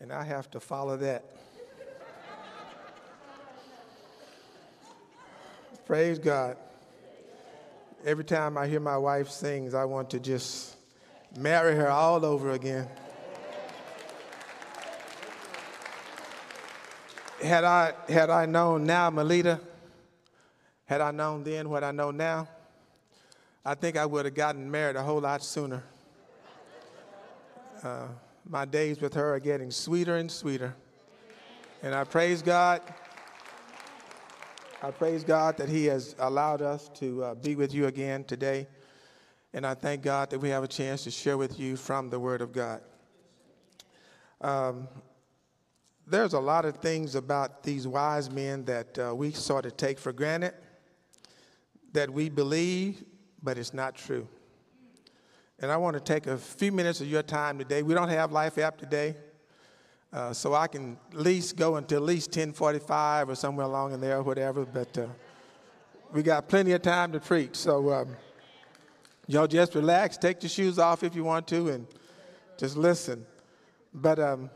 And I have to follow that. Praise God. Every time I hear my wife sings, I want to just marry her all over again. Had I, had I known now, Melita, had I known then what I know now, I think I would have gotten married a whole lot sooner. Uh, my days with her are getting sweeter and sweeter. And I praise God. I praise God that He has allowed us to uh, be with you again today. And I thank God that we have a chance to share with you from the Word of God. Um, there's a lot of things about these wise men that uh, we sort of take for granted, that we believe, but it's not true. And I want to take a few minutes of your time today. We don't have Life App today, uh, so I can at least go until at least 10:45 or somewhere along in there or whatever. But uh, we got plenty of time to preach. So um, y'all just relax, take your shoes off if you want to, and just listen. But um,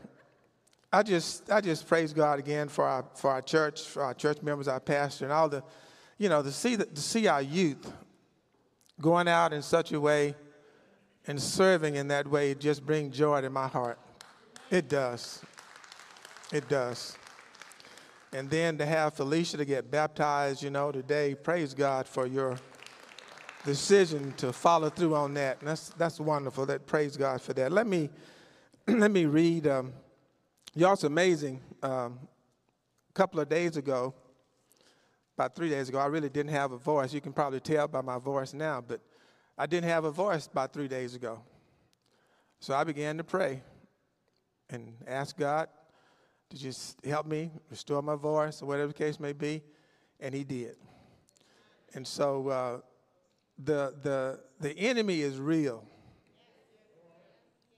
I just I just praise God again for our for our church, for our church members, our pastor, and all the, you know, to see the, to see our youth going out in such a way and serving in that way just brings joy to my heart. It does. It does. And then to have Felicia to get baptized, you know, today, praise God for your decision to follow through on that. And that's that's wonderful. That praise God for that. Let me let me read. Um, Y'all, it's amazing. Um, a couple of days ago, about three days ago, I really didn't have a voice. You can probably tell by my voice now, but I didn't have a voice about three days ago. So I began to pray and ask God to just help me restore my voice or whatever the case may be, and He did. And so uh, the, the, the enemy is real.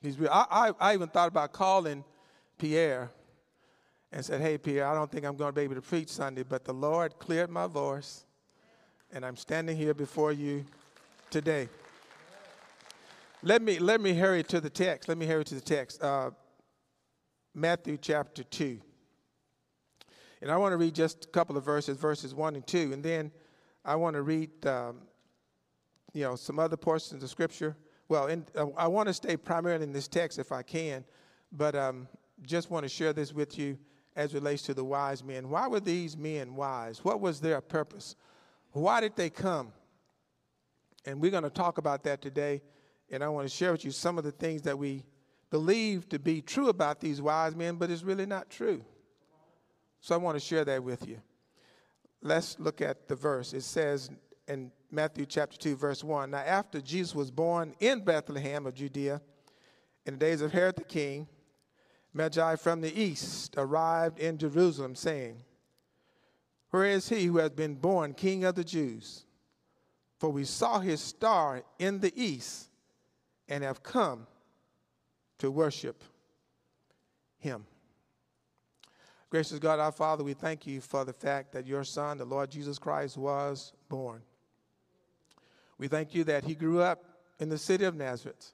He's real. I, I, I even thought about calling Pierre and said, Hey, Pierre, I don't think I'm going to be able to preach Sunday, but the Lord cleared my voice, and I'm standing here before you today. Let me, let me hurry to the text. Let me hurry to the text. Uh, Matthew chapter 2. And I want to read just a couple of verses, verses 1 and 2. And then I want to read, um, you know, some other portions of Scripture. Well, in, uh, I want to stay primarily in this text if I can. But um, just want to share this with you as relates to the wise men. Why were these men wise? What was their purpose? Why did they come? And we're going to talk about that today. And I want to share with you some of the things that we believe to be true about these wise men, but it's really not true. So I want to share that with you. Let's look at the verse. It says in Matthew chapter 2, verse 1 Now, after Jesus was born in Bethlehem of Judea, in the days of Herod the king, Magi from the east arrived in Jerusalem, saying, Where is he who has been born King of the Jews? For we saw his star in the east and have come to worship him. Gracious God, our Father, we thank you for the fact that your Son, the Lord Jesus Christ, was born. We thank you that he grew up in the city of Nazareth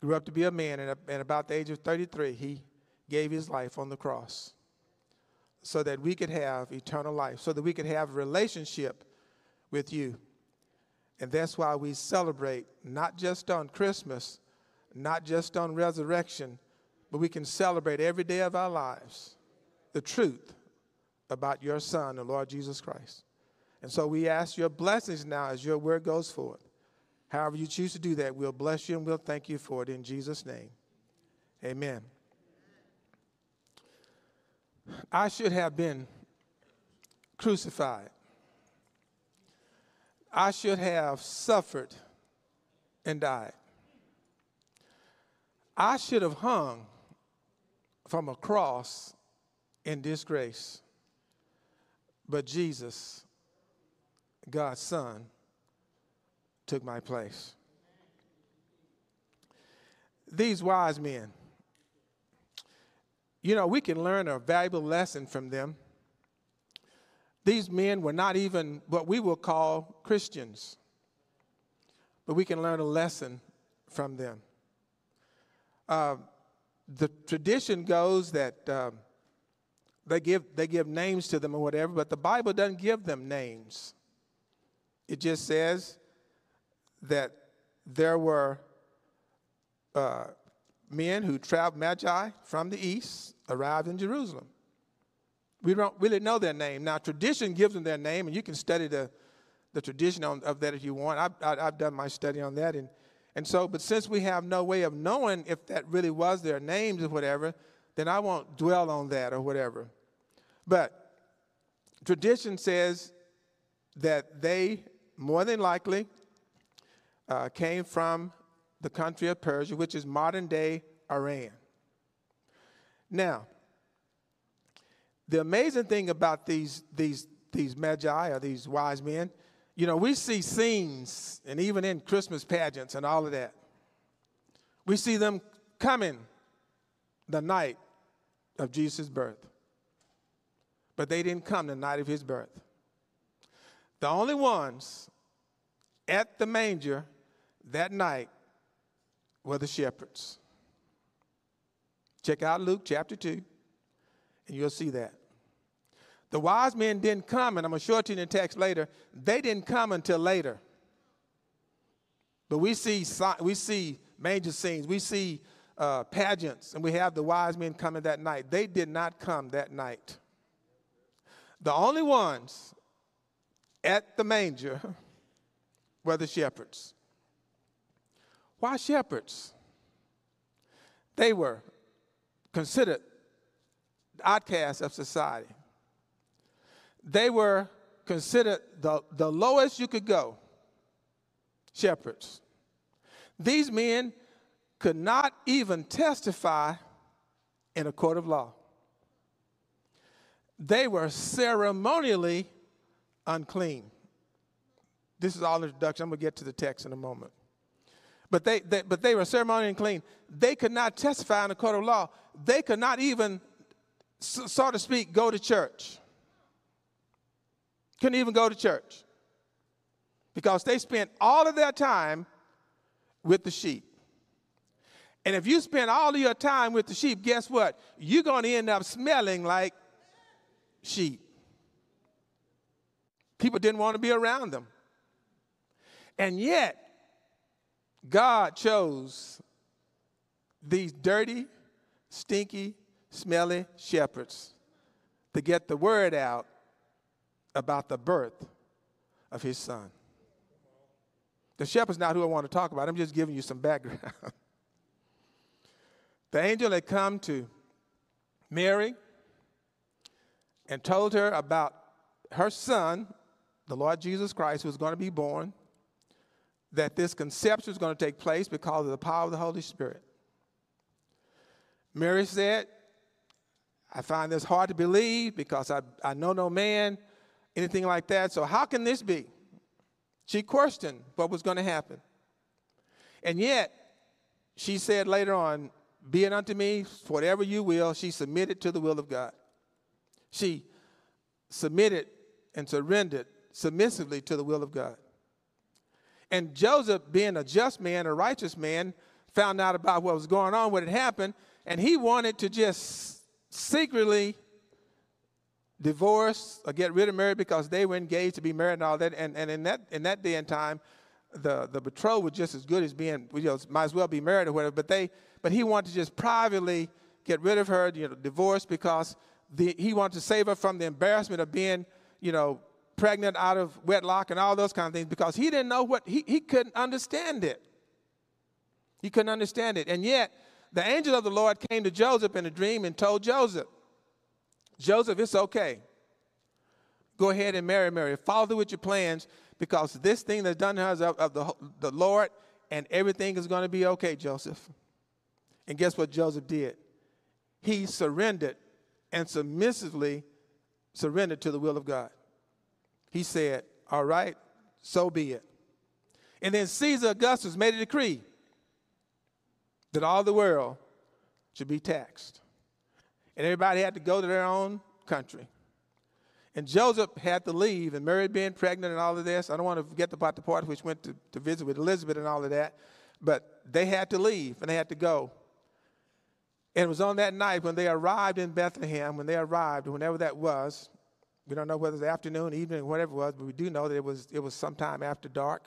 grew up to be a man, and, at about the age of 33, he gave his life on the cross so that we could have eternal life, so that we could have a relationship with you. And that's why we celebrate not just on Christmas, not just on resurrection, but we can celebrate every day of our lives the truth about your Son, the Lord Jesus Christ. And so we ask your blessings now as your word goes forth. However, you choose to do that, we'll bless you and we'll thank you for it in Jesus' name. Amen. I should have been crucified. I should have suffered and died. I should have hung from a cross in disgrace. But Jesus, God's Son, took my place. These wise men, you know, we can learn a valuable lesson from them. These men were not even what we will call Christians, but we can learn a lesson from them. Uh, the tradition goes that um, they, give, they give names to them or whatever, but the Bible doesn't give them names. It just says that there were uh, men who traveled, Magi from the east, arrived in Jerusalem. We don't really know their name. Now, tradition gives them their name, and you can study the, the tradition on, of that if you want. I've, I, have done my study on that. And, and so, but since we have no way of knowing if that really was their names or whatever, then I won't dwell on that or whatever. But tradition says that they, more than likely, uh, came from the country of Persia, which is modern day Iran. Now, the amazing thing about these, these, these magi or these wise men, you know, we see scenes, and even in Christmas pageants and all of that, we see them coming the night of Jesus' birth. But they didn't come the night of his birth. The only ones at the manger that night were the shepherds. Check out Luke chapter 2, and you'll see that. The wise men didn't come, and I'm going to show it to you in the text later. They didn't come until later. But we see, we see major scenes, we see uh, pageants, and we have the wise men coming that night. They did not come that night. The only ones at the manger were the shepherds. Why shepherds? They were considered outcasts of society they were considered the, the lowest you could go shepherds. These men could not even testify in a court of law. They were ceremonially unclean. This is all introduction. I'm going to get to the text in a moment. But they, they, but they were ceremonially unclean. They could not testify in the court of law. They could not even, so to speak, go to church. Couldn't even go to church because they spent all of their time with the sheep. And if you spend all of your time with the sheep, guess what? You're going to end up smelling like sheep. People didn't want to be around them. And yet, God chose these dirty, stinky, smelly shepherds to get the word out about the birth of his son. The shepherd's not who I want to talk about. I'm just giving you some background. the angel had come to Mary and told her about her son, the Lord Jesus Christ, who was going to be born, that this conception was going to take place because of the power of the Holy Spirit. Mary said, I find this hard to believe because I, I know no man anything like that. So, how can this be? She questioned what was going to happen. And yet, she said later on, Be it unto me, whatever you will, she submitted to the will of God. She submitted and surrendered submissively to the will of God. And Joseph, being a just man, a righteous man, found out about what was going on, what had happened, and he wanted to just secretly divorce or get rid of Mary because they were engaged to be married and all that. And, and in, that, in that day and time, the, the betrothed was just as good as being, you know, might as well be married or whatever. But, they, but he wanted to just privately get rid of her, you know, divorce because the, he wanted to save her from the embarrassment of being, you know, pregnant out of wedlock and all those kind of things because he didn't know what, he, he couldn't understand it. He couldn't understand it. And yet, the angel of the Lord came to Joseph in a dream and told Joseph, Joseph, it's okay. Go ahead and marry Mary. Follow through with your plans because this thing that's done to us of, of the, the Lord and everything is going to be okay, Joseph. And guess what Joseph did? He surrendered and submissively surrendered to the will of God. He said, All right, so be it. And then Caesar Augustus made a decree that all the world should be taxed and everybody had to go to their own country. And Joseph had to leave, and Mary being pregnant and all of this. I don't want to forget about the part which went to, to visit with Elizabeth and all of that. But they had to leave and they had to go. And it was on that night when they arrived in Bethlehem, when they arrived, whenever that was. We don't know whether it was afternoon, evening, whatever it was, but we do know that it was, it was sometime after dark.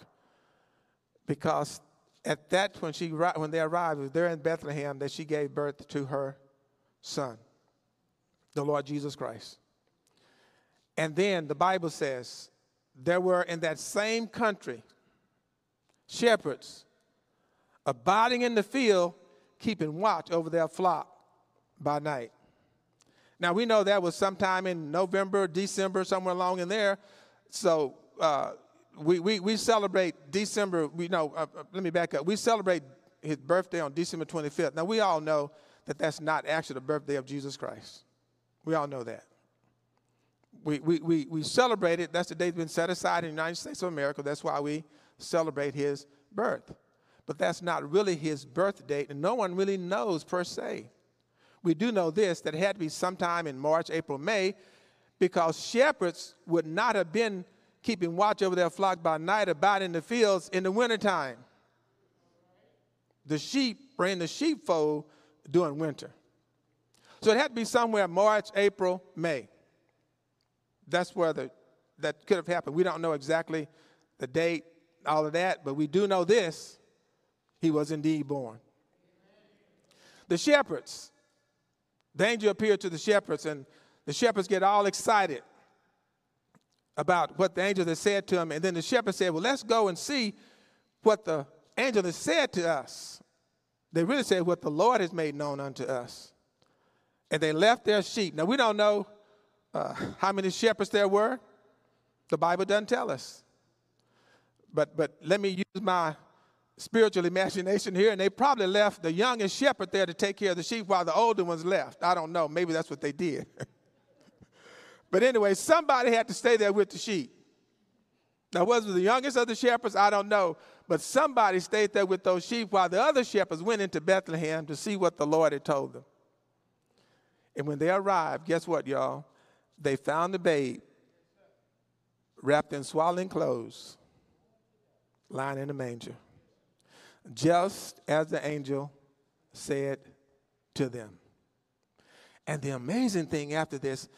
Because at that, when, she, when they arrived, it was there in Bethlehem that she gave birth to her son, the Lord Jesus Christ. And then the Bible says there were in that same country shepherds abiding in the field, keeping watch over their flock by night. Now we know that was sometime in November, December, somewhere along in there. So uh, we, we, we celebrate December, we know, uh, uh let me back up. We celebrate his birthday on December 25th. Now we all know that that's not actually the birthday of Jesus Christ. We all know that. We, we, we, we celebrate it. That's the day that's been set aside in the United States of America. That's why we celebrate his birth but that's not really his birth date, and no one really knows per se. We do know this that it had to be sometime in March, April, May, because shepherds would not have been keeping watch over their flock by night about in the fields in the wintertime. The sheep were in the sheepfold during winter. So it had to be somewhere March, April, May. That's where the, that could have happened. We don't know exactly the date, all of that, but we do know this he was indeed born. The shepherds, the angel appeared to the shepherds, and the shepherds get all excited about what the angel had said to them. And then the shepherds said, Well, let's go and see what the angel has said to us. They really said what the Lord has made known unto us. And they left their sheep. Now, we don't know uh, how many shepherds there were. The Bible doesn't tell us. But, but let me use my spiritual imagination here, and they probably left the youngest shepherd there to take care of the sheep while the older ones left. I don't know. Maybe that's what they did. but anyway, somebody had to stay there with the sheep. Now, was it the youngest of the shepherds? I don't know. But somebody stayed there with those sheep while the other shepherds went into Bethlehem to see what the Lord had told them. And when they arrived, guess what, y'all? They found the babe wrapped in swaddling clothes, lying in a manger just as the angel said to them. And the amazing thing after this,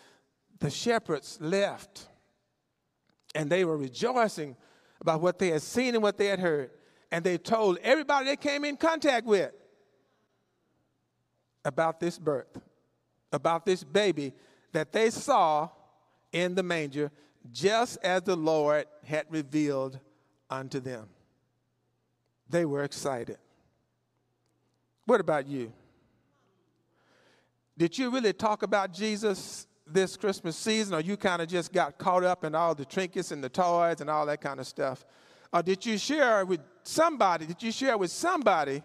the shepherds left and they were rejoicing about what they had seen and what they had heard. And they told everybody they came in contact with about this birth, about this baby that they saw in the manger, just as the Lord had revealed unto them. They were excited. What about you? Did you really talk about Jesus this Christmas season, or you kind of just got caught up in all the trinkets and the toys and all that kind of stuff? Or did you share with somebody, did you share with somebody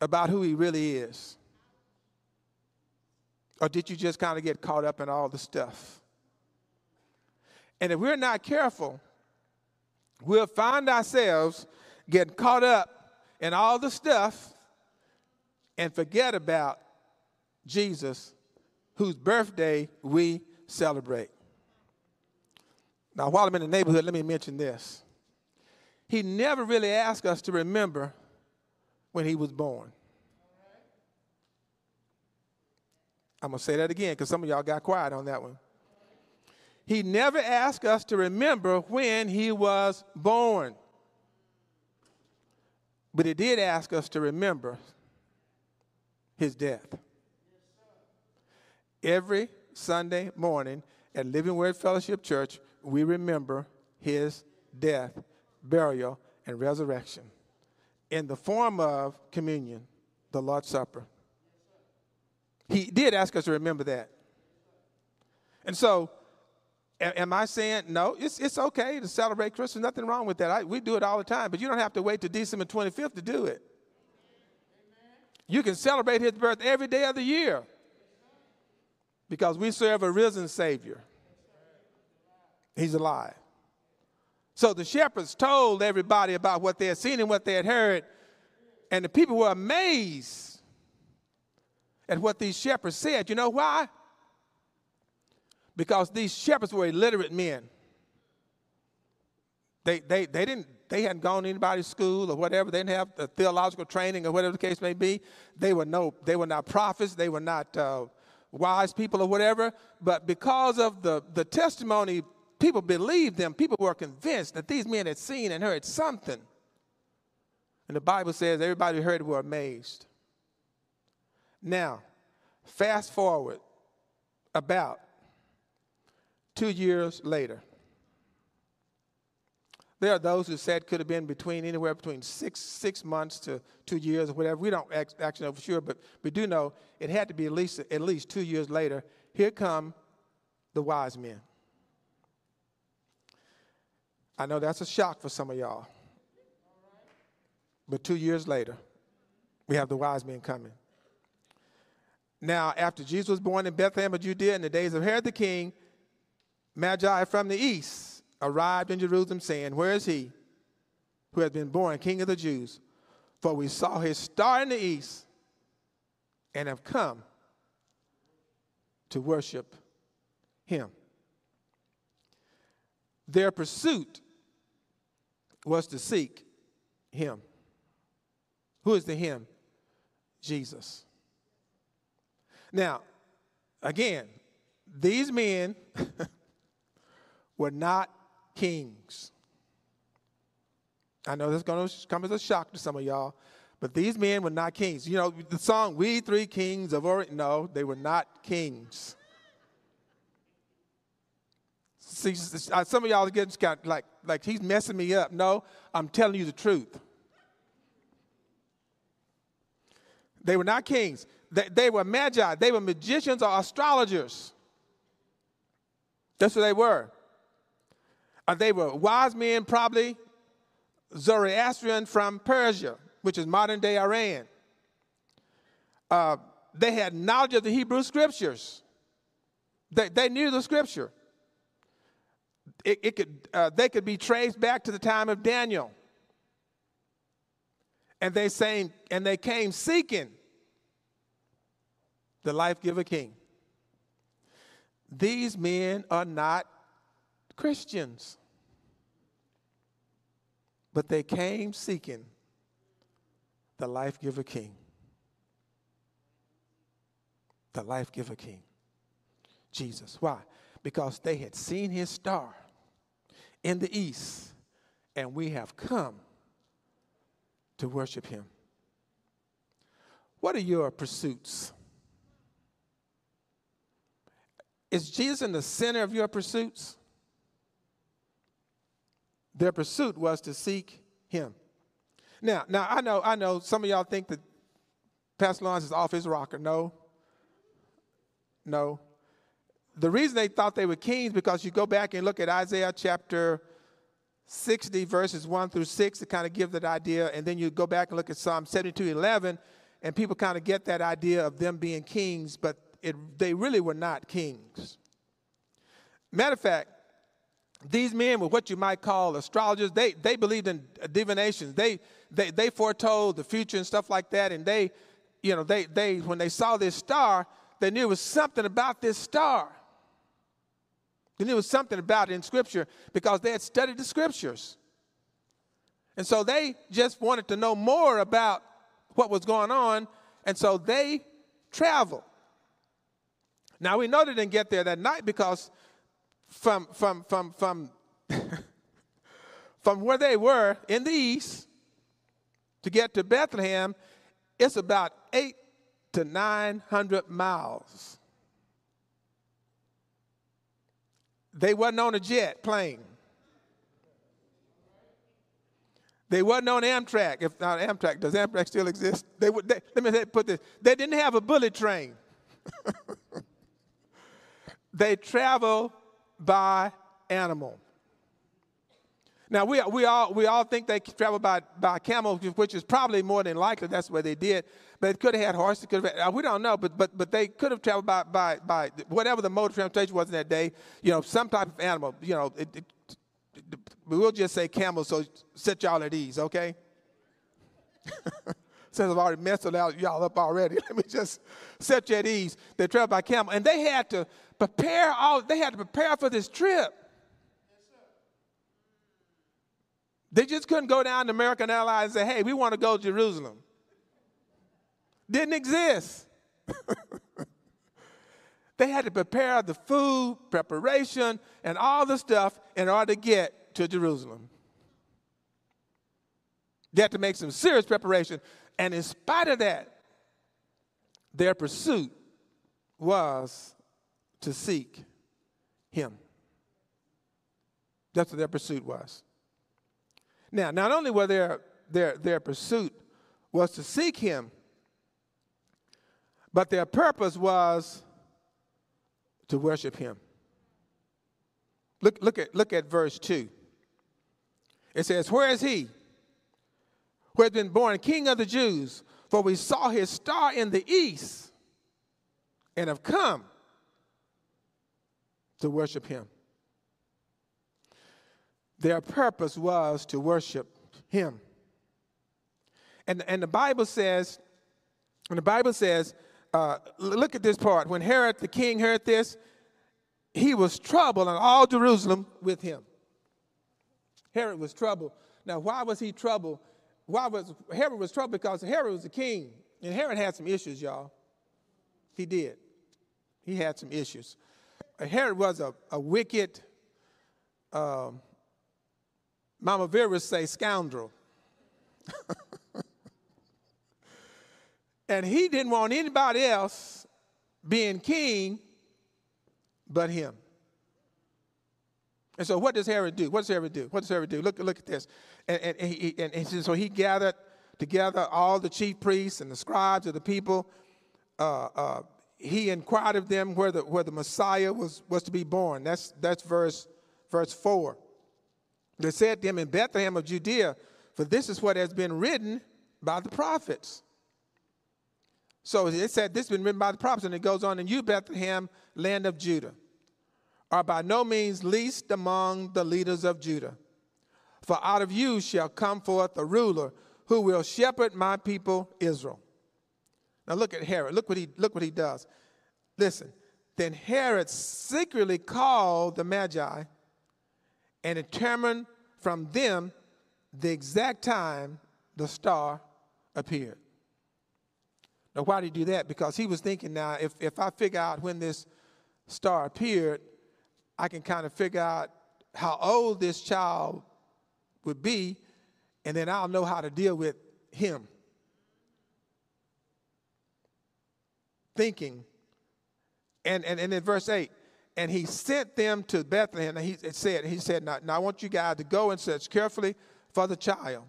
about who he really is? Or did you just kind of get caught up in all the stuff? And if we're not careful, we'll find ourselves getting caught up in all the stuff and forget about Jesus, whose birthday we celebrate. Now, while I'm in the neighborhood, let me mention this. He never really asked us to remember when he was born. I'm going to say that again because some of y'all got quiet on that one. He never asked us to remember when he was born. But it did ask us to remember his death. Every Sunday morning at Living Word Fellowship Church, we remember his death, burial, and resurrection in the form of communion, the Lord's Supper. He did ask us to remember that. And so Am I saying no? It's, it's okay to celebrate Christmas. Nothing wrong with that. I, we do it all the time, but you don't have to wait to December 25th to do it. You can celebrate his birth every day of the year because we serve a risen Savior. He's alive. So the shepherds told everybody about what they had seen and what they had heard, and the people were amazed at what these shepherds said. You know why? Because these shepherds were illiterate men. They, they, they didn't they hadn't gone to anybody's school or whatever. They didn't have the theological training or whatever the case may be. They were no, they were not prophets. They were not uh, wise people or whatever. But because of the, the testimony, people believed them. People were convinced that these men had seen and heard something. And the Bible says everybody who heard were amazed. Now, fast forward about two years later. There are those who said could have been between anywhere between six six months to two years or whatever. We don't actually know for sure, but we do know it had to be at least at least two years later. Here come the wise men. I know that's a shock for some of y'all. But two years later, we have the wise men coming. Now, after Jesus was born in Bethlehem of Judea in the days of Herod the king, Magi from the east arrived in Jerusalem, saying, Where is he who has been born King of the Jews? For we saw his star in the east and have come to worship him. Their pursuit was to seek him. Who is the him? Jesus. Now, again, these men were not kings. I know this is going to come as a shock to some of y'all, but these men were not kings. You know, the song, We Three Kings of Orient, no, they were not kings. See, uh, some of y'all are getting kind of like, like he's messing me up. No, I'm telling you the truth. They were not kings. They, they were magi. They were magicians or astrologers. That's what they were. Uh, they were wise men, probably Zoroastrian from Persia, which is modern day Iran. Uh, they had knowledge of the Hebrew scriptures. They, they knew the scripture. It, it could, uh, they could be traced back to the time of Daniel. And they saying, and they came seeking the life giver king. These men are not Christians. But they came seeking the life giver king. The life giver king. Jesus. Why? Because they had seen his star in the east, and we have come to worship him. What are your pursuits? Is Jesus in the center of your pursuits? Their pursuit was to seek him. Now, now I know, I know some of y'all think that Pastor Lawrence is off his rocker. No. No. The reason they thought they were kings because you go back and look at Isaiah chapter 60, verses 1 through 6 to kind of give that idea, and then you go back and look at Psalm 72, 11, and people kind of get that idea of them being kings, but it, they really were not kings. Matter of fact, these men were what you might call astrologers. They, they believed in divinations. They, they, they foretold the future and stuff like that. And they, you know, they, they, when they saw this star, they knew it was something about this star. They knew it was something about it in Scripture because they had studied the Scriptures. And so they just wanted to know more about what was going on. And so they traveled. Now we know they didn't get there that night because from, from, from, from, from where they were in the east to get to Bethlehem, it's about eight to 900 miles. They wasn't on a jet plane. They wasn't on Amtrak. If not Amtrak, does Amtrak still exist? They would. They, let me put this: they didn't have a bullet train. they traveled by animal. Now we, we all we all think they traveled by by camel, which is probably more than likely that's what they did. But it could have had horses. Could have, uh, we don't know, but but but they could have traveled by by by whatever the mode of transportation was in that day. You know, some type of animal. You know, it, it, we'll just say camel. So set y'all at ease, okay? since I've already messed y'all up already, let me just set you at ease. They traveled by camel, and they had to prepare all. They had to prepare for this trip. They just couldn't go down to American Airlines and say, "Hey, we want to go to Jerusalem." Didn't exist. they had to prepare the food, preparation, and all the stuff in order to get to Jerusalem. They had to make some serious preparation. And in spite of that, their pursuit was to seek him. That's what their pursuit was. Now, not only were their, their, their pursuit was to seek him, but their purpose was to worship him. Look, look, at, look at verse 2. It says, Where is he who has been born king of the Jews? For we saw his star in the east and have come to worship him. Their purpose was to worship him. And, and the Bible says, and the Bible says, uh, look at this part. When Herod the king heard this, he was troubled, and all Jerusalem with him. Herod was troubled. Now, why was he troubled? Why was Herod was troubled? Because Herod was the king, and Herod had some issues, y'all. He did. He had some issues. Herod was a, a wicked, um, Mama Vera say scoundrel. and he didn't want anybody else being king but him. And so, what does Herod do? What does Herod do? What does Herod do? Look, look at this. And, and, and, he, and, and so he gathered together all the chief priests and the scribes of the people. Uh, uh, he inquired of them where the, where the Messiah was, was to be born. That's, that's verse, verse 4. They said to him in Bethlehem of Judea, for this is what has been written by the prophets. So it said this has been written by the prophets, and it goes on, in you, Bethlehem, land of Judah are by no means least among the leaders of Judah. For out of you shall come forth a ruler who will shepherd my people Israel. Now look at Herod. Look what he, look what he does. Listen. Then Herod secretly called the Magi and determined from them the exact time the star appeared. Now, why did he do that? Because he was thinking now, if, if I figure out when this star appeared, I can kind of figure out how old this child would be, and then I'll know how to deal with him. Thinking. And, and, and in verse 8, and he sent them to Bethlehem. And he said, he said, now, now I want you guys to go and search carefully for the child.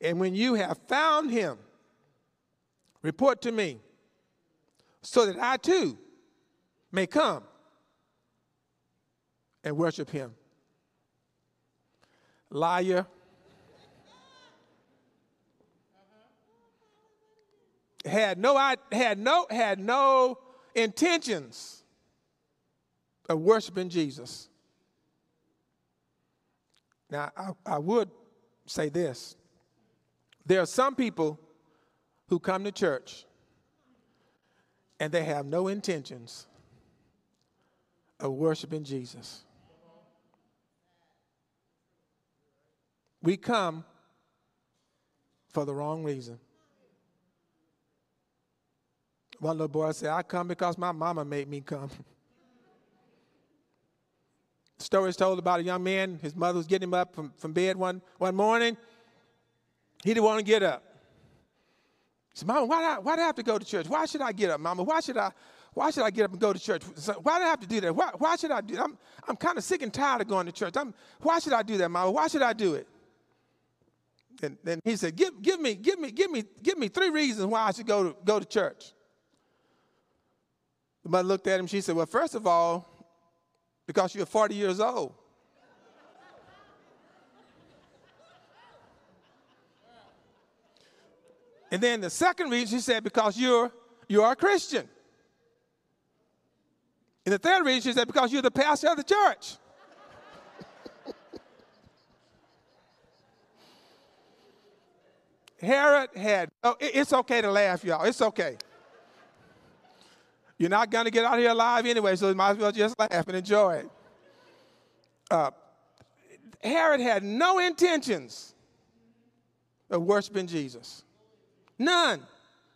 And when you have found him, report to me so that I too may come and worship him. Liar. Had no, had no, had no intentions of worshiping Jesus. Now, I, I would say this. There are some people who come to church and they have no intentions of worshiping Jesus. We come for the wrong reason. One little boy said, I come because my mama made me come. Stories told about a young man, his mother was getting him up from, from bed one, one morning. He didn't want to get up. He said, Mama, why do, I, why do I have to go to church? Why should I get up, Mama? Why should I, why should I get up and go to church? Why do I have to do that? Why, why should I do that? I'm, I'm kind of sick and tired of going to church. I'm, why should I do that, Mama? Why should I do it? And then he said, give, give me, give me, give me, give me three reasons why I should go to, go to church. The mother looked at him. She said, well, first of all, because you're 40 years old. And then the second reason she said, because you're, you are a Christian. And the third reason she said, because you're the pastor of the church. Herod had, oh, it's okay to laugh, y'all. It's okay. You're not going to get out here alive anyway, so you might as well just laugh and enjoy it. Uh, Herod had no intentions of worshiping Jesus. None.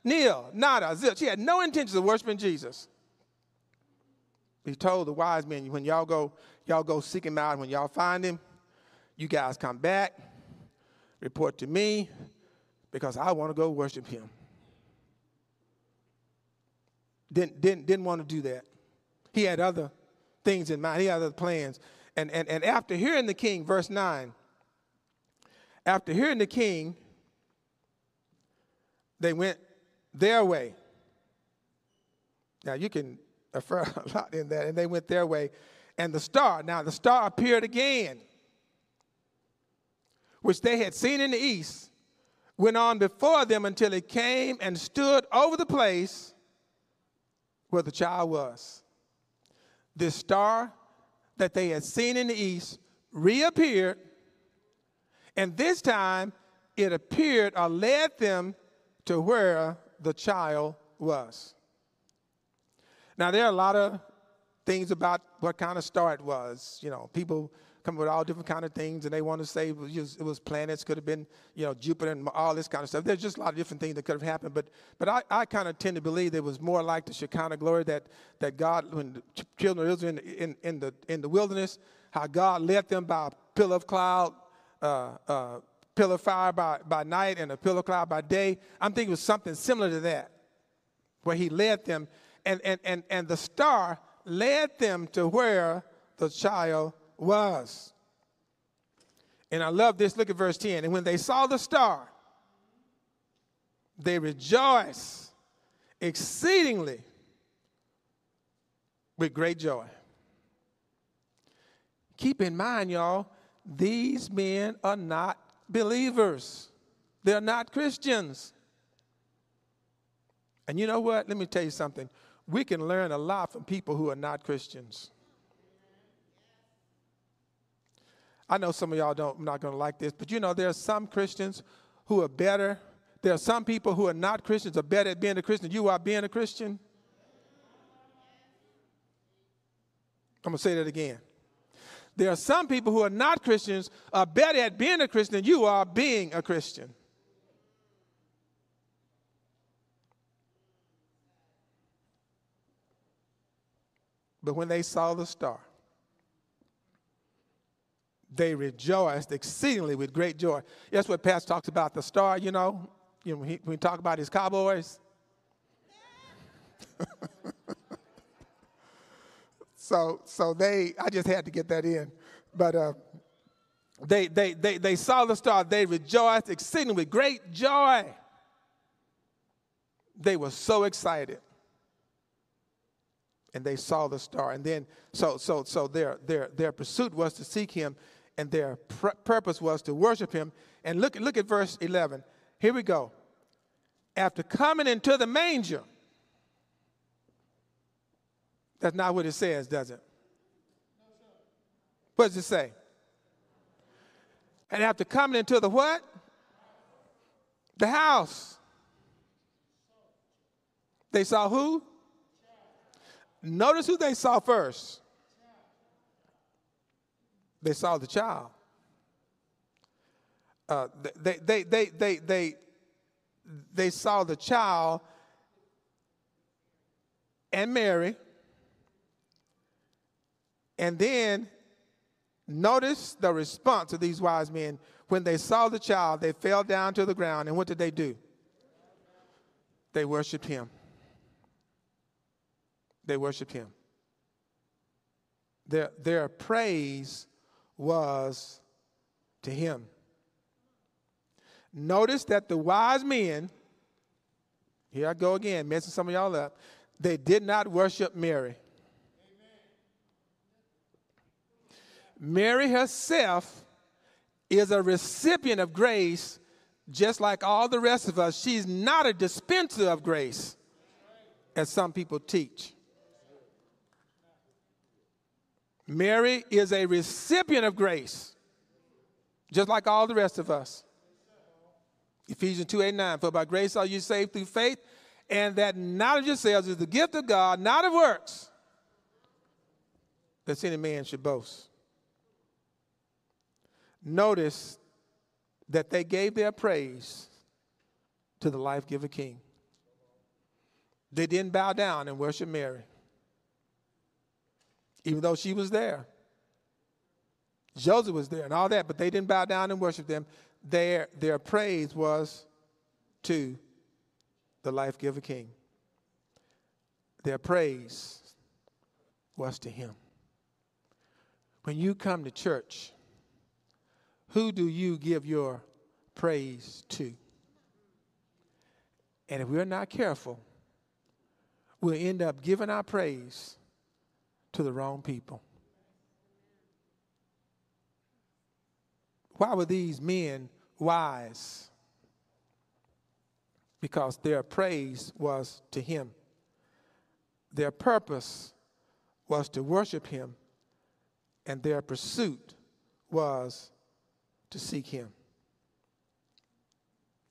Nil, nada, zilch. He had no intentions of worshiping Jesus. He told the wise men, when y'all go, y'all go seek him out, when y'all find him, you guys come back, report to me, because I want to go worship him. Didn't, didn't, didn't want to do that. He had other things in mind, he had other plans. And, and, and after hearing the king, verse 9, after hearing the king, they went their way. Now you can infer a lot in that, and they went their way. And the star, now the star appeared again, which they had seen in the east, went on before them until it came and stood over the place where the child was. This star that they had seen in the east reappeared, and this time it appeared or led them to where the child was. Now, there are a lot of things about what kind of star it was. You know, people come with all different kind of things, and they want to say it was, it was planets, could have been, you know, Jupiter and all this kind of stuff. There's just a lot of different things that could have happened. But, but I, I kind of tend to believe it was more like the Shekinah glory that, that God, when the children of Israel in, in, in, the, in the wilderness, how God led them by a pillar of cloud, uh, uh, pillar of fire by, by night and a pillar of cloud by day. I'm thinking it was something similar to that, where he led them, and, and, and, and the star led them to where the child was. And I love this. Look at verse 10. And when they saw the star, they rejoiced exceedingly with great joy. Keep in mind, y'all, these men are not believers. They're not Christians. And you know what? Let me tell you something. We can learn a lot from people who are not Christians. I know some of y'all don't not going to like this, but you know there are some Christians who are better. There are some people who are not Christians are better at being a Christian. You are being a Christian. I'm going to say that again. There are some people who are not Christians are better at being a Christian than you are being a Christian. But when they saw the star, they rejoiced exceedingly with great joy. That's what Pastor talks about the star, you know, you know when, he, when we talk about his cowboys. So, so they, I just had to get that in. But uh, they, they, they, they saw the star. They rejoiced exceedingly with great joy. They were so excited. And they saw the star. And then, so, so, so their, their, their pursuit was to seek him, and their pr- purpose was to worship him. And look, look at verse 11. Here we go. After coming into the manger, that's not what it says, does it? What does it say? And after coming into the what? The house. They saw who? Notice who they saw first. They saw the child. Uh, they, they, they, they, they, they saw the child and Mary and then notice the response of these wise men. When they saw the child, they fell down to the ground. And what did they do? They worshiped him. They worshiped him. Their, their praise was to him. Notice that the wise men, here I go again, messing some of y'all up, they did not worship Mary. Mary herself is a recipient of grace just like all the rest of us. She's not a dispenser of grace, as some people teach. Mary is a recipient of grace, just like all the rest of us. Ephesians 2 8 9. For by grace are you saved through faith, and that not of yourselves is the gift of God, not of works, that any man should boast. Notice that they gave their praise to the life giver king. They didn't bow down and worship Mary, even though she was there. Joseph was there and all that, but they didn't bow down and worship them. Their, their praise was to the life giver king. Their praise was to him. When you come to church, who do you give your praise to? And if we're not careful, we'll end up giving our praise to the wrong people. Why were these men wise? Because their praise was to Him. Their purpose was to worship Him, and their pursuit was to seek Him.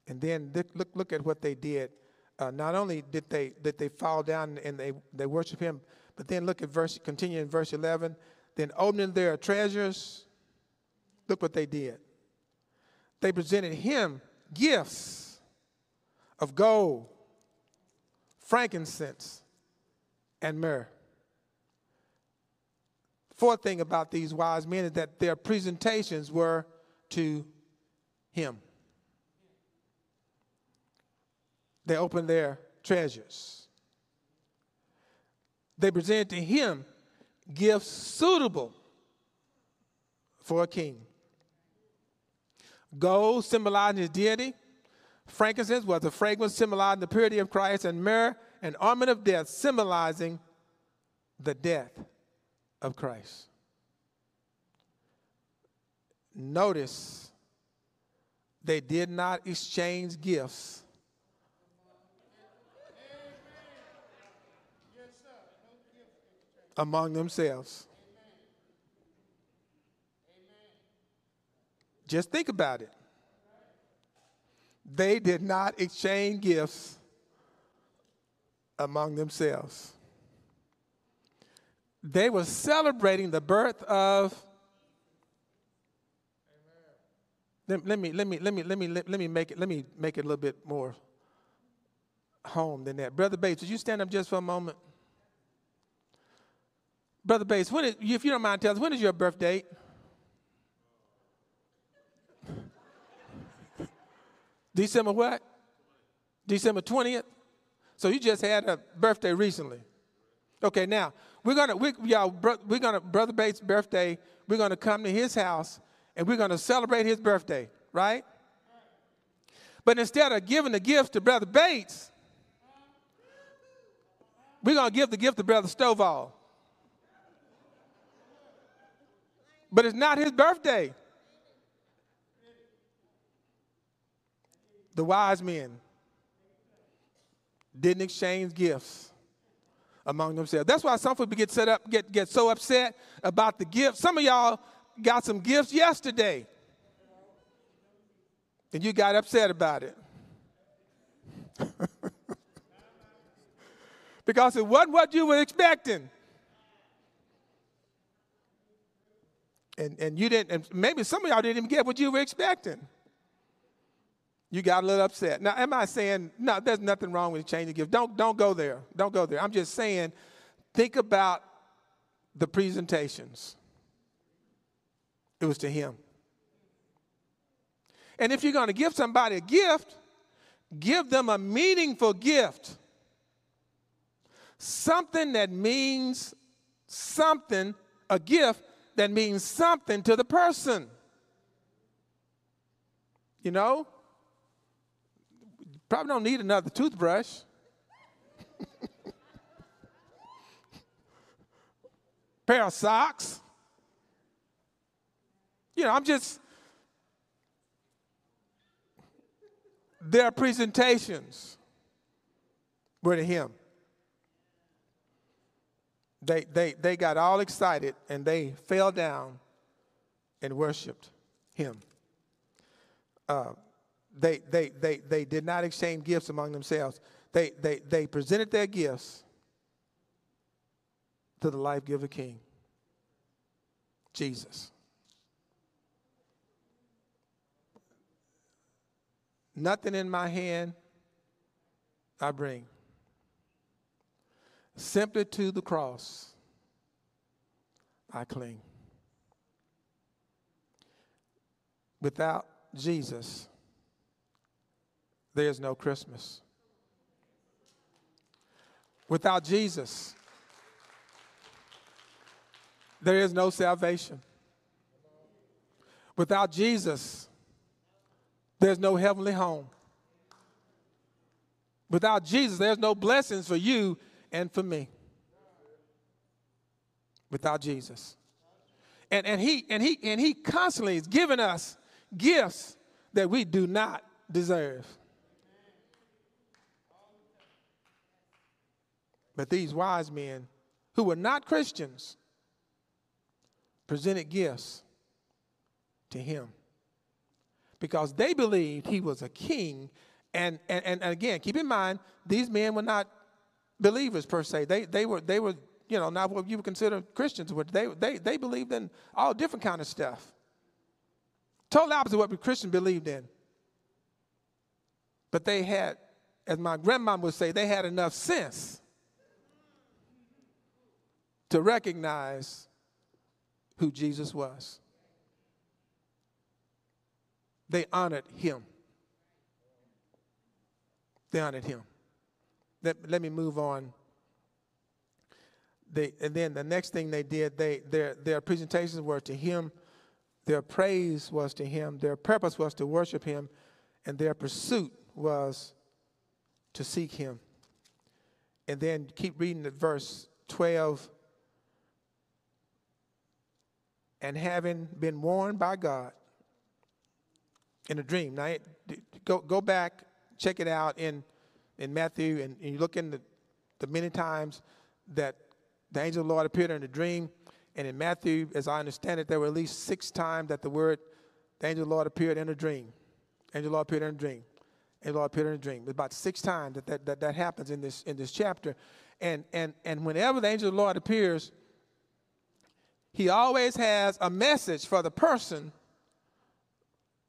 And then look, look at what they did. Uh, not only did they, did they fall down and they, they worship Him, but then look at verse, continue in verse 11. Then opening their treasures, look what they did. They presented him gifts of gold, frankincense, and myrrh. Fourth thing about these wise men is that their presentations were to him. They opened their treasures. They presented to him gifts suitable for a king. Gold symbolizing his deity. Frankincense was a fragrance symbolizing the purity of Christ, and myrrh, an ornament of death, symbolizing the death of Christ. Notice they did not exchange gifts. Among themselves. Just think about it. They did not exchange gifts among themselves. They were celebrating the birth of let, let, me let me let me let me let, let me make it let me make it a little bit more home than that. Brother Bates, would you stand up just for a moment? Brother Bates, when is, if you don't mind telling us, when is your birth date? December what? December 20th? So you just had a birthday recently. Okay, now we're gonna we, y'all we're gonna Brother Bates' birthday. We're gonna come to his house and we're gonna celebrate his birthday, right? But instead of giving the gift to Brother Bates, we're gonna give the gift to Brother Stovall. But it's not his birthday. the wise men didn't exchange gifts among themselves. That's why some people get set up, get, get so upset about the gifts. Some of y'all got some gifts yesterday. And you got upset about it. because it wasn't what you were expecting. And, and you didn't, and maybe some of y'all didn't even get what you were expecting you got a little upset. Now, am I saying no? There's nothing wrong with changing gifts. Don't don't go there. Don't go there. I'm just saying, think about the presentations. It was to him. And if you're going to give somebody a gift, give them a meaningful gift. Something that means something, a gift that means something to the person. You know? Probably don't need another toothbrush. Pair of socks. You know, I'm just, their presentations were to him. They, they, they got all excited and they fell down and worshiped him. Uh, they, they, they, they did not exchange gifts among themselves. They, they, they presented their gifts to the life giver king, Jesus. Nothing in my hand I bring. Simply to the cross I cling. Without Jesus, there's no Christmas. Without Jesus, there is no salvation. Without Jesus, there's no heavenly home. Without Jesus, there's no blessings for you and for me. Without Jesus. And, and, he, and, he, and he constantly is giving us gifts that we do not deserve. But these wise men, who were not Christians, presented gifts to him because they believed he was a king. And, and, and again, keep in mind, these men were not believers per se. They, they, were, they were, you know, not what you would consider Christians, but they, they, they believed in all different kind of stuff. Total opposite what Christians believed in. But they had, as my grandma would say, they had enough sense to recognize who Jesus was. They honored him. They honored him. Let, let me move on. They, and then the next thing they did, they, their, their presentations were to him their praise was to him, their purpose was to worship him, and their pursuit was to seek him. And then keep reading at verse 12. And having been warned by God in a dream. Now, go, go back, check it out in, in Matthew, and, and you look in the, the many times that the angel of the Lord appeared in a dream. And in Matthew, as I understand it, there were at least six times that the word, the angel of the Lord appeared in a dream. Angel of the Lord appeared in a dream. Angel of the Lord appeared in a dream. About six times that that, that, that happens in this, in this chapter. And, and, and whenever the angel of the Lord appears, he always has a message for the person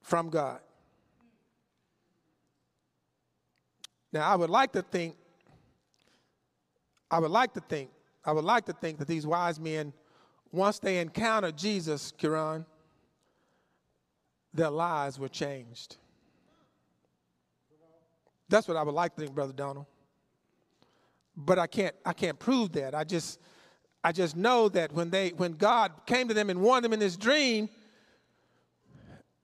from God. Now, I would like to think, I would like to think, I would like to think that these wise men once they encountered Jesus, Kiran, their lives were changed. That's what I would like to think, Brother Donald. But I can't, I can't prove that. I just, I just know that when they, when God came to them and warned them in this dream,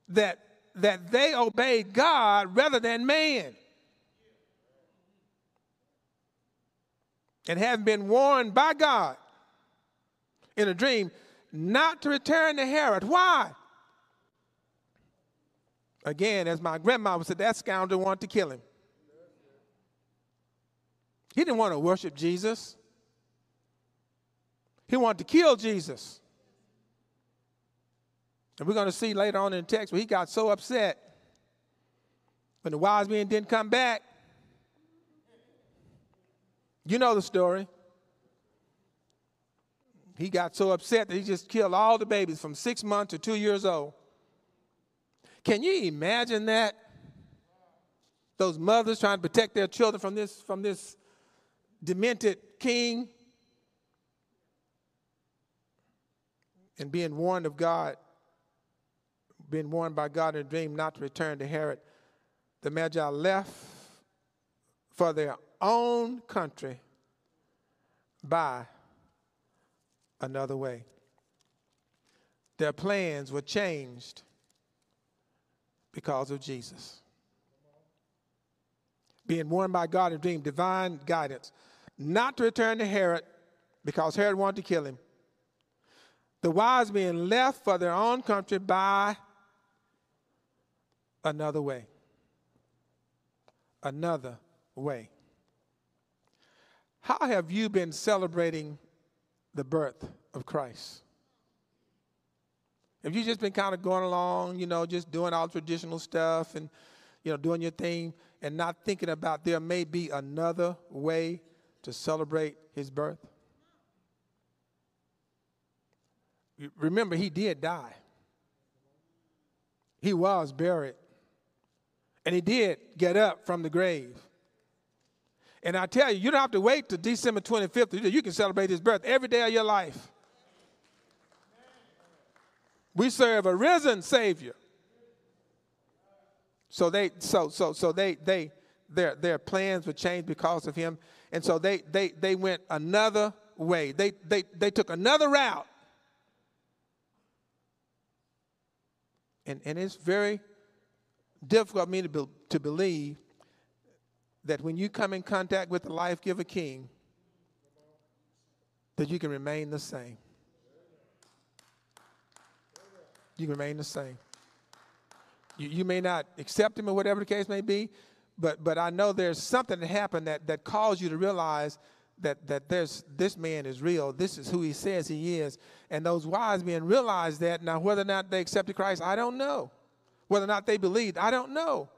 that that they obeyed God rather than man. And having been warned by God in a dream not to return to Herod. Why? Again, as my grandma said, that scoundrel wanted to kill him. He didn't want to worship Jesus. He wanted to kill Jesus. And we're going to see later on in the text where he got so upset when the wise men didn't come back. You know the story. He got so upset that he just killed all the babies from six months to two years old. Can you imagine that? Those mothers trying to protect their children from this, from this demented king and being warned of God, being warned by God in a dream not to return to Herod. The Magi left for their own country by another way. Their plans were changed because of Jesus. Being warned by God in dream, divine guidance, not to return to Herod because Herod wanted to kill him. The wise men left for their own country by another way. Another way. How have you been celebrating the birth of Christ. If you've just been kind of going along, you know, just doing all traditional stuff and, you know, doing your thing and not thinking about there may be another way to celebrate his birth? Remember, he did die. He was buried. And he did get up from the grave. And I tell you, you don't have to wait till December 25th. You can celebrate his birth every day of your life. We serve a risen Savior. So they so so so they they their their plans were changed because of him. And so they they they went another way. They they they took another route. And and it's very difficult for me to, be, to believe that when you come in contact with the life giver king, that you can remain the same. You remain the same. You, you may not accept him or whatever the case may be, but, but I know there's something that happened that, that caused you to realize that, that there's, this man is real. This is who he says he is. And those wise men realized that. Now, whether or not they accepted Christ, I don't know. Whether or not they believed, I don't know.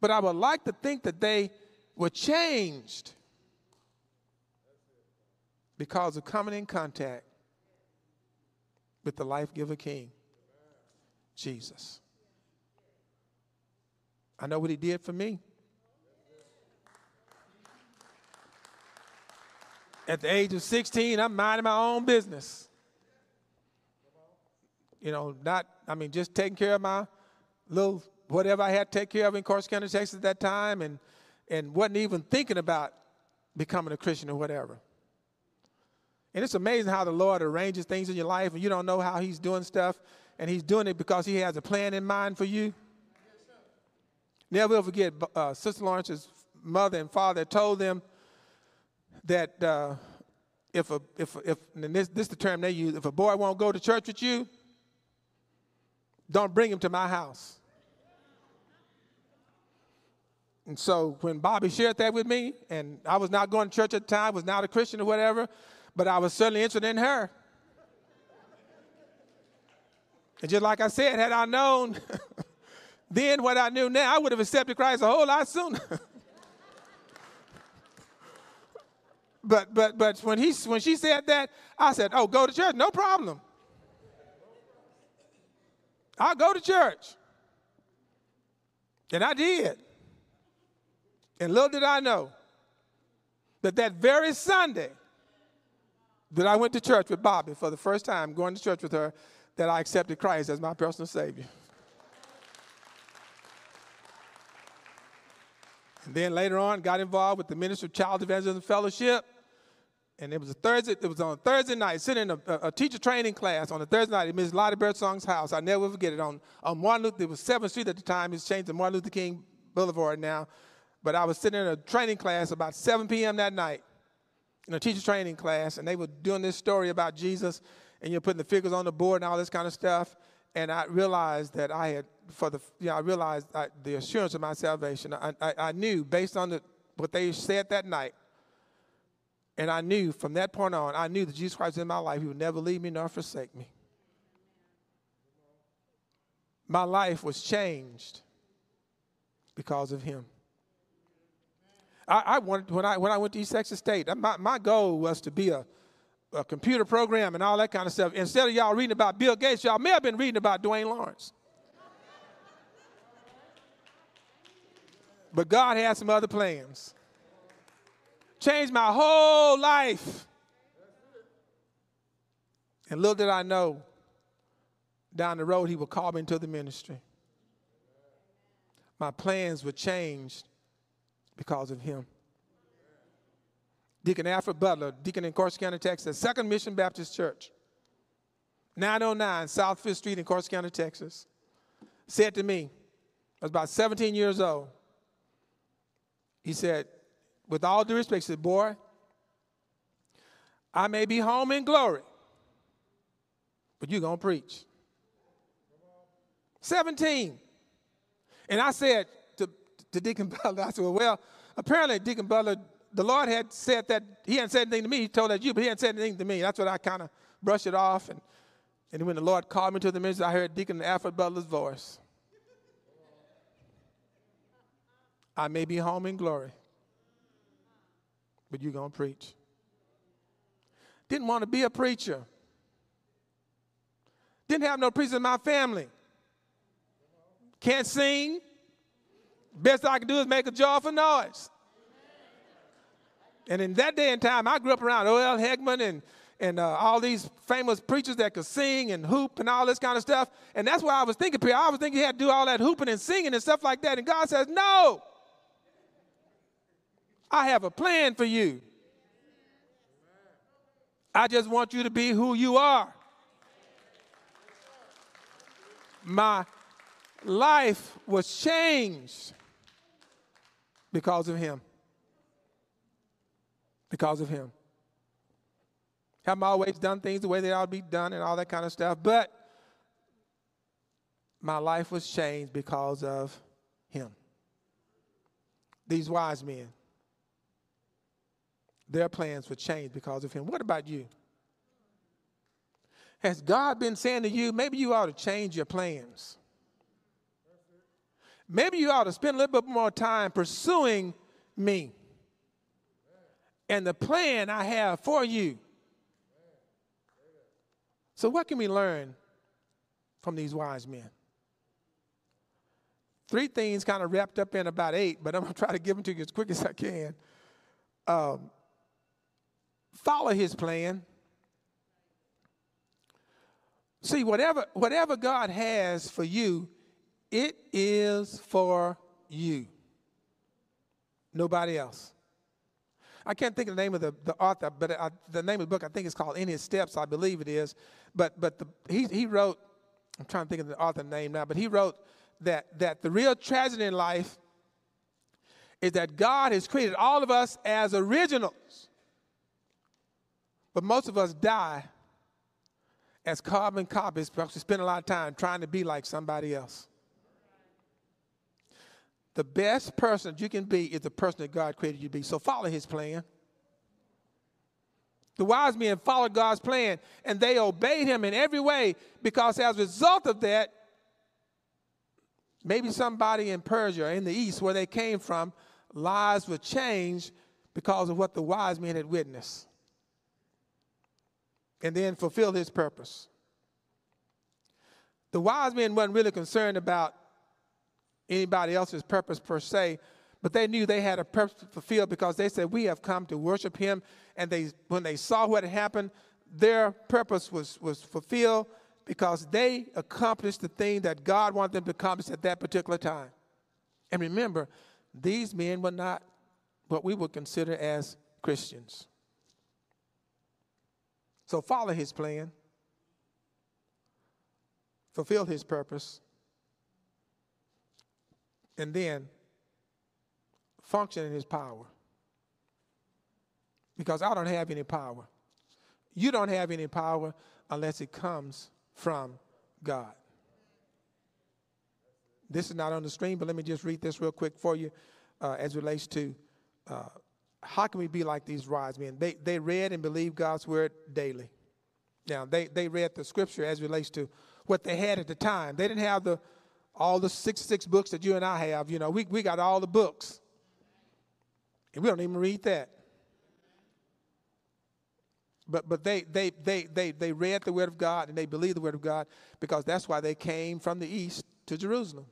But I would like to think that they were changed because of coming in contact with the life giver king, Jesus. I know what he did for me. At the age of 16, I'm minding my own business. You know, not, I mean, just taking care of my little whatever I had to take care of in Corsicana, Texas at that time, and and wasn't even thinking about becoming a Christian or whatever. And it's amazing how the Lord arranges things in your life, and you don't know how He's doing stuff, and He's doing it because He has a plan in mind for you. Never will forget, uh, Sister Lawrence's mother and father told them that uh, if a if if this this is the term they use, if a boy won't go to church with you, don't bring him to my house. And so when Bobby shared that with me, and I was not going to church at the time, was not a Christian or whatever, but I was certainly interested in her. and just like I said, had I known then what I knew now, I would have accepted Christ a whole lot sooner. but but but when he when she said that, I said, "Oh, go to church, no problem. I'll go to church." And I did. And little did I know that that very Sunday that I went to church with Bobby for the first time, going to church with her, that I accepted Christ as my personal Savior. And then later on, got involved with the Ministry of Child Evangelism Fellowship. And it was a Thursday, it was on Thursday night, sitting in a, a teacher training class on a Thursday night at Ms. Lottie Birdsong's house. I never forget it. On, on Martin Luther, it was 7th Street at the time. It's changed to Martin Luther King Boulevard now. But I was sitting in a training class about 7 p.m. that night, in a teacher training class, and they were doing this story about Jesus, and you're putting the figures on the board and all this kind of stuff. And I realized that I had, for the, you know, I realized I, the assurance of my salvation. I, I, I knew based on the, what they said that night, and I knew from that point on, I knew that Jesus Christ was in my life. He would never leave me nor forsake me. My life was changed because of him. I, I wanted when I when I went to East Texas State, my, my goal was to be a, a computer program and all that kind of stuff. Instead of y'all reading about Bill Gates, y'all may have been reading about Dwayne Lawrence. But God had some other plans. Changed my whole life. And little did I know, down the road, he would call me into the ministry. My plans were changed because of him. Deacon Alfred Butler, deacon in Corsicana, Texas, Second Mission Baptist Church, 909 South Fifth Street in Corsicana, Texas, said to me, I was about 17 years old. He said, with all due respect, he said, Boy, I may be home in glory, but you're going to preach. 17. And I said, to Deacon Butler. I said, well, apparently Deacon Butler, the Lord had said that, he hadn't said anything to me, he told that you, but he hadn't said anything to me. That's what I kind of brushed it off. And, and when the Lord called me to the ministry, I heard Deacon Alfred Butler's voice. I may be home in glory, but you're going to preach. Didn't want to be a preacher. Didn't have no preacher in my family. Can't sing. Best I can do is make a joyful noise. And in that day and time, I grew up around O.L. Hegman and, and uh, all these famous preachers that could sing and hoop and all this kind of stuff. And that's why I was thinking, Pierre, I was thinking he had to do all that hooping and singing and stuff like that. And God says, No. I have a plan for you. I just want you to be who you are. My life was changed because of him. Because of him. Haven't always done things the way they ought to be done and all that kind of stuff, but my life was changed because of him. These wise men, their plans were changed because of him. What about you? Has God been saying to you, maybe you ought to change your plans? Maybe you ought to spend a little bit more time pursuing me and the plan I have for you. So, what can we learn from these wise men? Three things kind of wrapped up in about eight, but I'm going to try to give them to you as quick as I can. Um, follow his plan. See, whatever, whatever God has for you, it is for you. Nobody else. I can't think of the name of the, the author, but I, the name of the book I think is called In His Steps, I believe it is. But but the, he he wrote, I'm trying to think of the author name now, but he wrote that that the real tragedy in life is that God has created all of us as originals, but most of us die as carbon copies because we spend a lot of time trying to be like somebody else. The best person you can be is the person that God created you to be. So follow his plan. The wise men followed God's plan and they obeyed him in every way because as a result of that, maybe somebody in Persia, or in the east where they came from, lives were changed because of what the wise men had witnessed and then fulfilled his purpose. The wise men weren't really concerned about anybody else's purpose per se, but they knew they had a purpose fulfilled because they said, We have come to worship him. And they, when they saw what had happened, their purpose was, was fulfilled because they accomplished the thing that God wanted them to accomplish at that particular time. And remember, these men were not what we would consider as Christians. So follow his plan, fulfill his purpose, and then function in his power. Because I don't have any power. You don't have any power unless it comes from God. This is not on the screen, but let me just read this real quick for you uh, as relates to uh, how can we be like these wise men? They, they read and believed God's word daily. Now, they, they read the scripture as relates to what they had at the time. They didn't have the all the 66 books that you and I have. You know, we, we got all the books. And we don't even read that. But, but they, they, they, they, they read the Word of God and they believed the Word of God because that's why they came from the east to Jerusalem.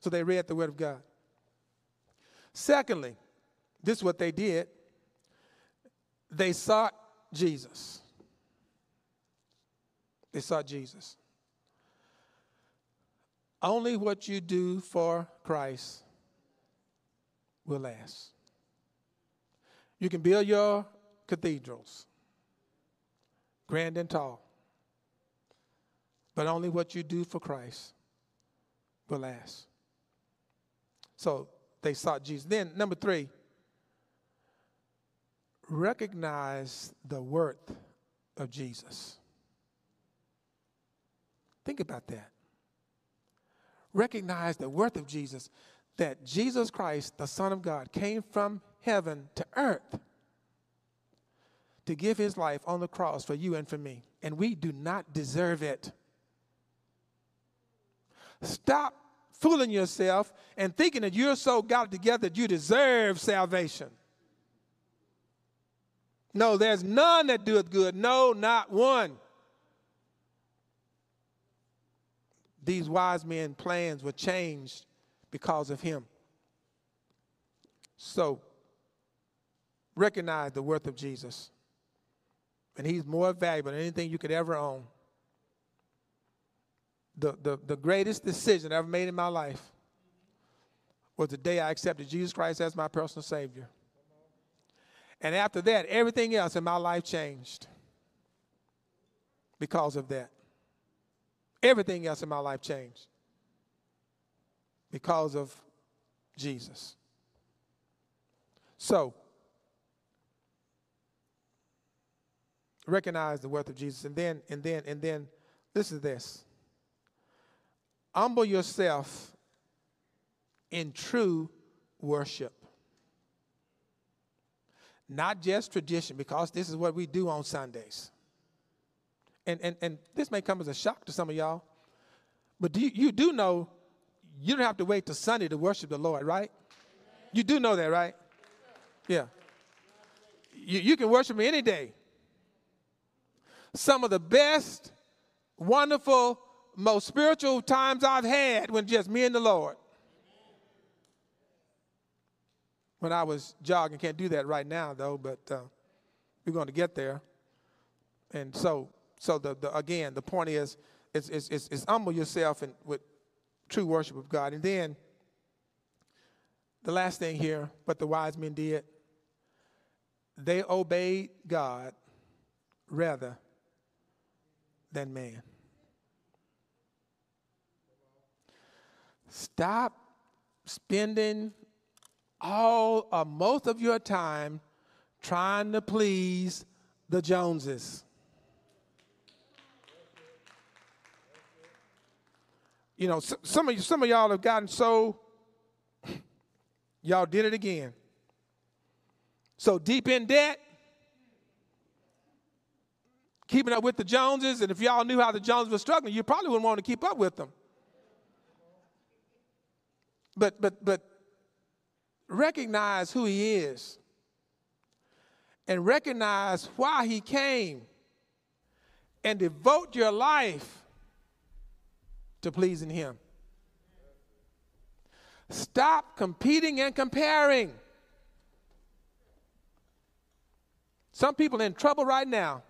So they read the Word of God. Secondly, this is what they did they sought Jesus. They sought Jesus. Only what you do for Christ will last. You can build your cathedrals, grand and tall, but only what you do for Christ will last. So they sought Jesus. Then, number three, recognize the worth of Jesus. Think about that recognize the worth of Jesus, that Jesus Christ, the Son of God, came from heaven to earth to give his life on the cross for you and for me. And we do not deserve it. Stop fooling yourself and thinking that you're so got together that you deserve salvation. No, there's none that doeth good. No, not one. These wise men' plans were changed because of him. So, recognize the worth of Jesus. And he's more valuable than anything you could ever own. The, the, the greatest decision I ever made in my life was the day I accepted Jesus Christ as my personal Savior. And after that, everything else in my life changed because of that. Everything else in my life changed because of Jesus. So, recognize the worth of Jesus and then and then and then listen to this. Humble yourself in true worship. Not just tradition, because this is what we do on Sundays. And, and, and this may come as a shock to some of y'all, but do you, you do know you don't have to wait till Sunday to worship the Lord, right? You do know that, right? Yeah. You, you can worship me any day. Some of the best, wonderful, most spiritual times I've had when just me and the Lord. When I was jogging, can't do that right now though, but uh, we're going to get there. And so, so the, the again, the point is, is, is, is, is humble yourself and with true worship of God. And then the last thing here, what the wise men did, they obeyed God rather than man. Stop spending all or most of your time trying to please the Joneses. You know, some of some of y'all have gotten so y'all did it again. So deep in debt, keeping up with the Joneses, and if y'all knew how the Joneses were struggling, you probably wouldn't want to keep up with them. But but but recognize who he is and recognize why he came and devote your life to pleasing him. Stop competing and comparing. Some people in trouble right now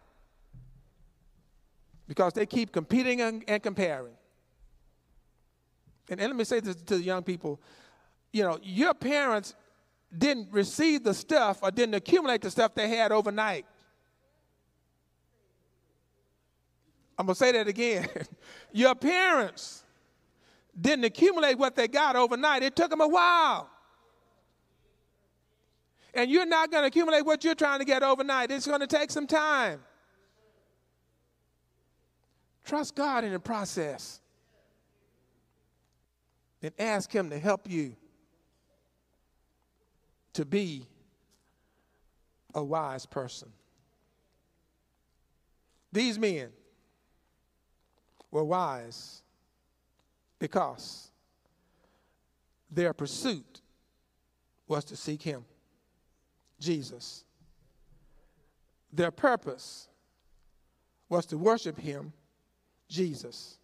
because they keep competing and, and comparing. And, and let me say this to the young people you know, your parents didn't receive the stuff or didn't accumulate the stuff they had overnight. I'm going to say that again. your parents didn't accumulate what they got overnight, it took them a while. And you're not going to accumulate what you're trying to get overnight, it's going to take some time. Trust God in the process and ask Him to help you to be a wise person. These men were wise because their pursuit was to seek Him, Jesus. Their purpose was to worship Him, Jesus.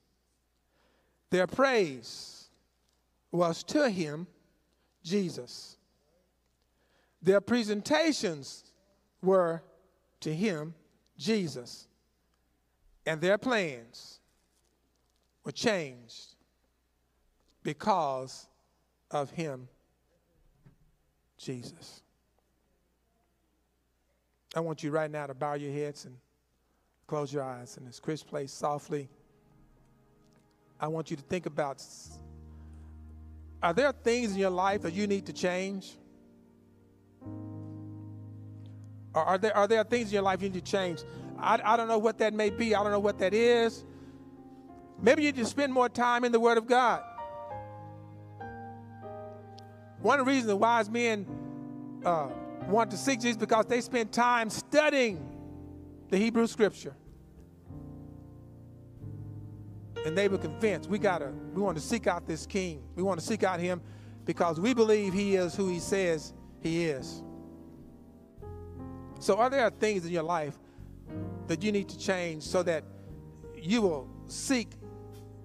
Their praise was to Him, Jesus. Their presentations were to him, Jesus, and their plans were changed because of him, Jesus. I want you right now to bow your heads and close your eyes. And as Chris plays softly, I want you to think about are there things in your life that you need to change? Are, there, are there things in your life you need to change? I, I don't know what that may be. I don't know what that is. Maybe you to spend more time in the Word of God. One of the reasons the wise men uh, want to seek Jesus because they spend time studying the Hebrew Scripture. and they were convinced we gotta we want to seek out this king we want to seek out him because we believe he is who he says he is so are there things in your life that you need to change so that you will seek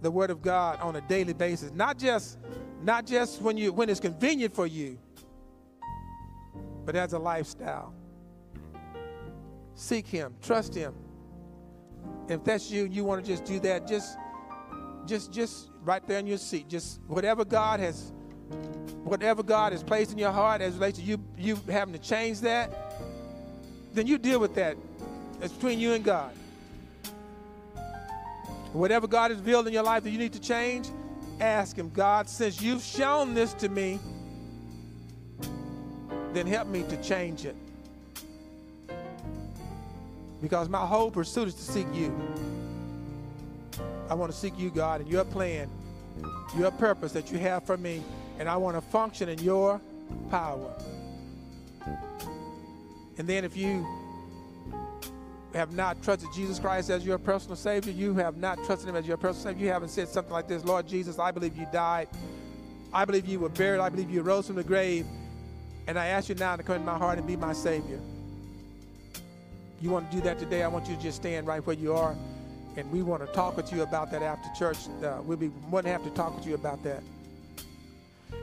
the word of god on a daily basis not just not just when you when it's convenient for you but as a lifestyle seek him trust him if that's you you want to just do that just just just right there in your seat. Just whatever God has whatever God has placed in your heart as relates to you you having to change that, then you deal with that. It's between you and God. Whatever God has revealed in your life that you need to change, ask Him, God, since you've shown this to me, then help me to change it. Because my whole pursuit is to seek you. I want to seek you, God, and your plan, your purpose that you have for me, and I want to function in your power. And then if you have not trusted Jesus Christ as your personal Savior, you have not trusted Him as your personal Savior, you haven't said something like this Lord Jesus, I believe you died. I believe you were buried. I believe you rose from the grave. And I ask you now to come in my heart and be my Savior. You want to do that today? I want you to just stand right where you are and we want to talk with you about that after church. Uh, we'll be more than happy to talk with you about that.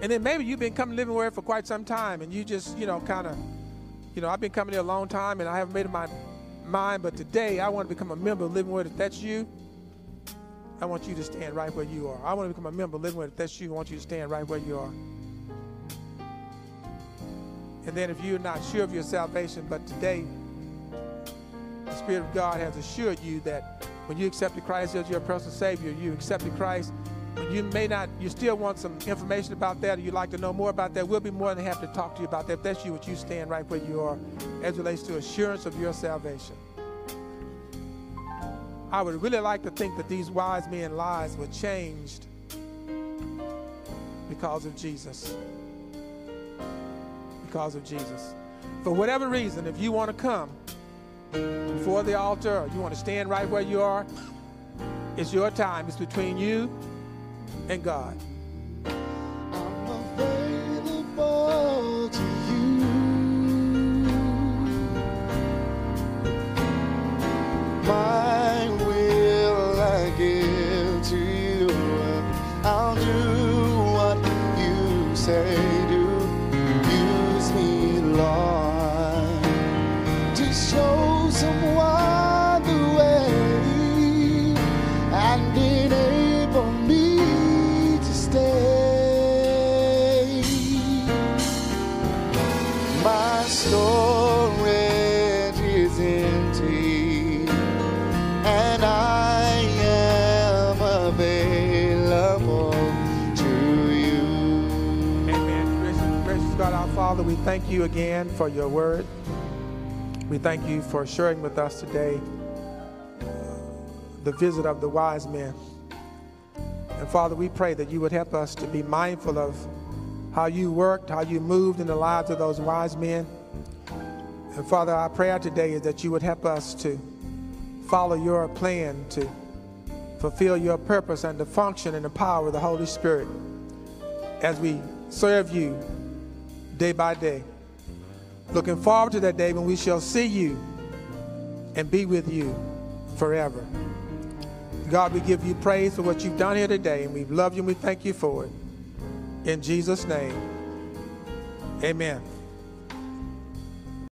And then maybe you've been coming Living Word for quite some time, and you just, you know, kind of, you know, I've been coming here a long time, and I haven't made my mind, but today I want to become a member of Living Word. If that's you, I want you to stand right where you are. I want to become a member of Living Word. If that's you, I want you to stand right where you are. And then if you're not sure of your salvation, but today the Spirit of God has assured you that when you accepted Christ as your personal Savior, you accepted Christ. You may not, you still want some information about that, or you'd like to know more about that. We'll be more than happy to talk to you about that. If that's you, what you stand right where you are as relates to assurance of your salvation. I would really like to think that these wise men's lives were changed because of Jesus. Because of Jesus. For whatever reason, if you want to come, before the altar or you want to stand right where you are, it's your time. It's between you and God. Thank you again for your word. We thank you for sharing with us today the visit of the wise men. And Father, we pray that you would help us to be mindful of how you worked, how you moved in the lives of those wise men. And Father, our prayer today is that you would help us to follow your plan, to fulfill your purpose, and to function in the power of the Holy Spirit as we serve you day by day. Looking forward to that day when we shall see you and be with you forever. God, we give you praise for what you've done here today, and we love you and we thank you for it. In Jesus' name, amen.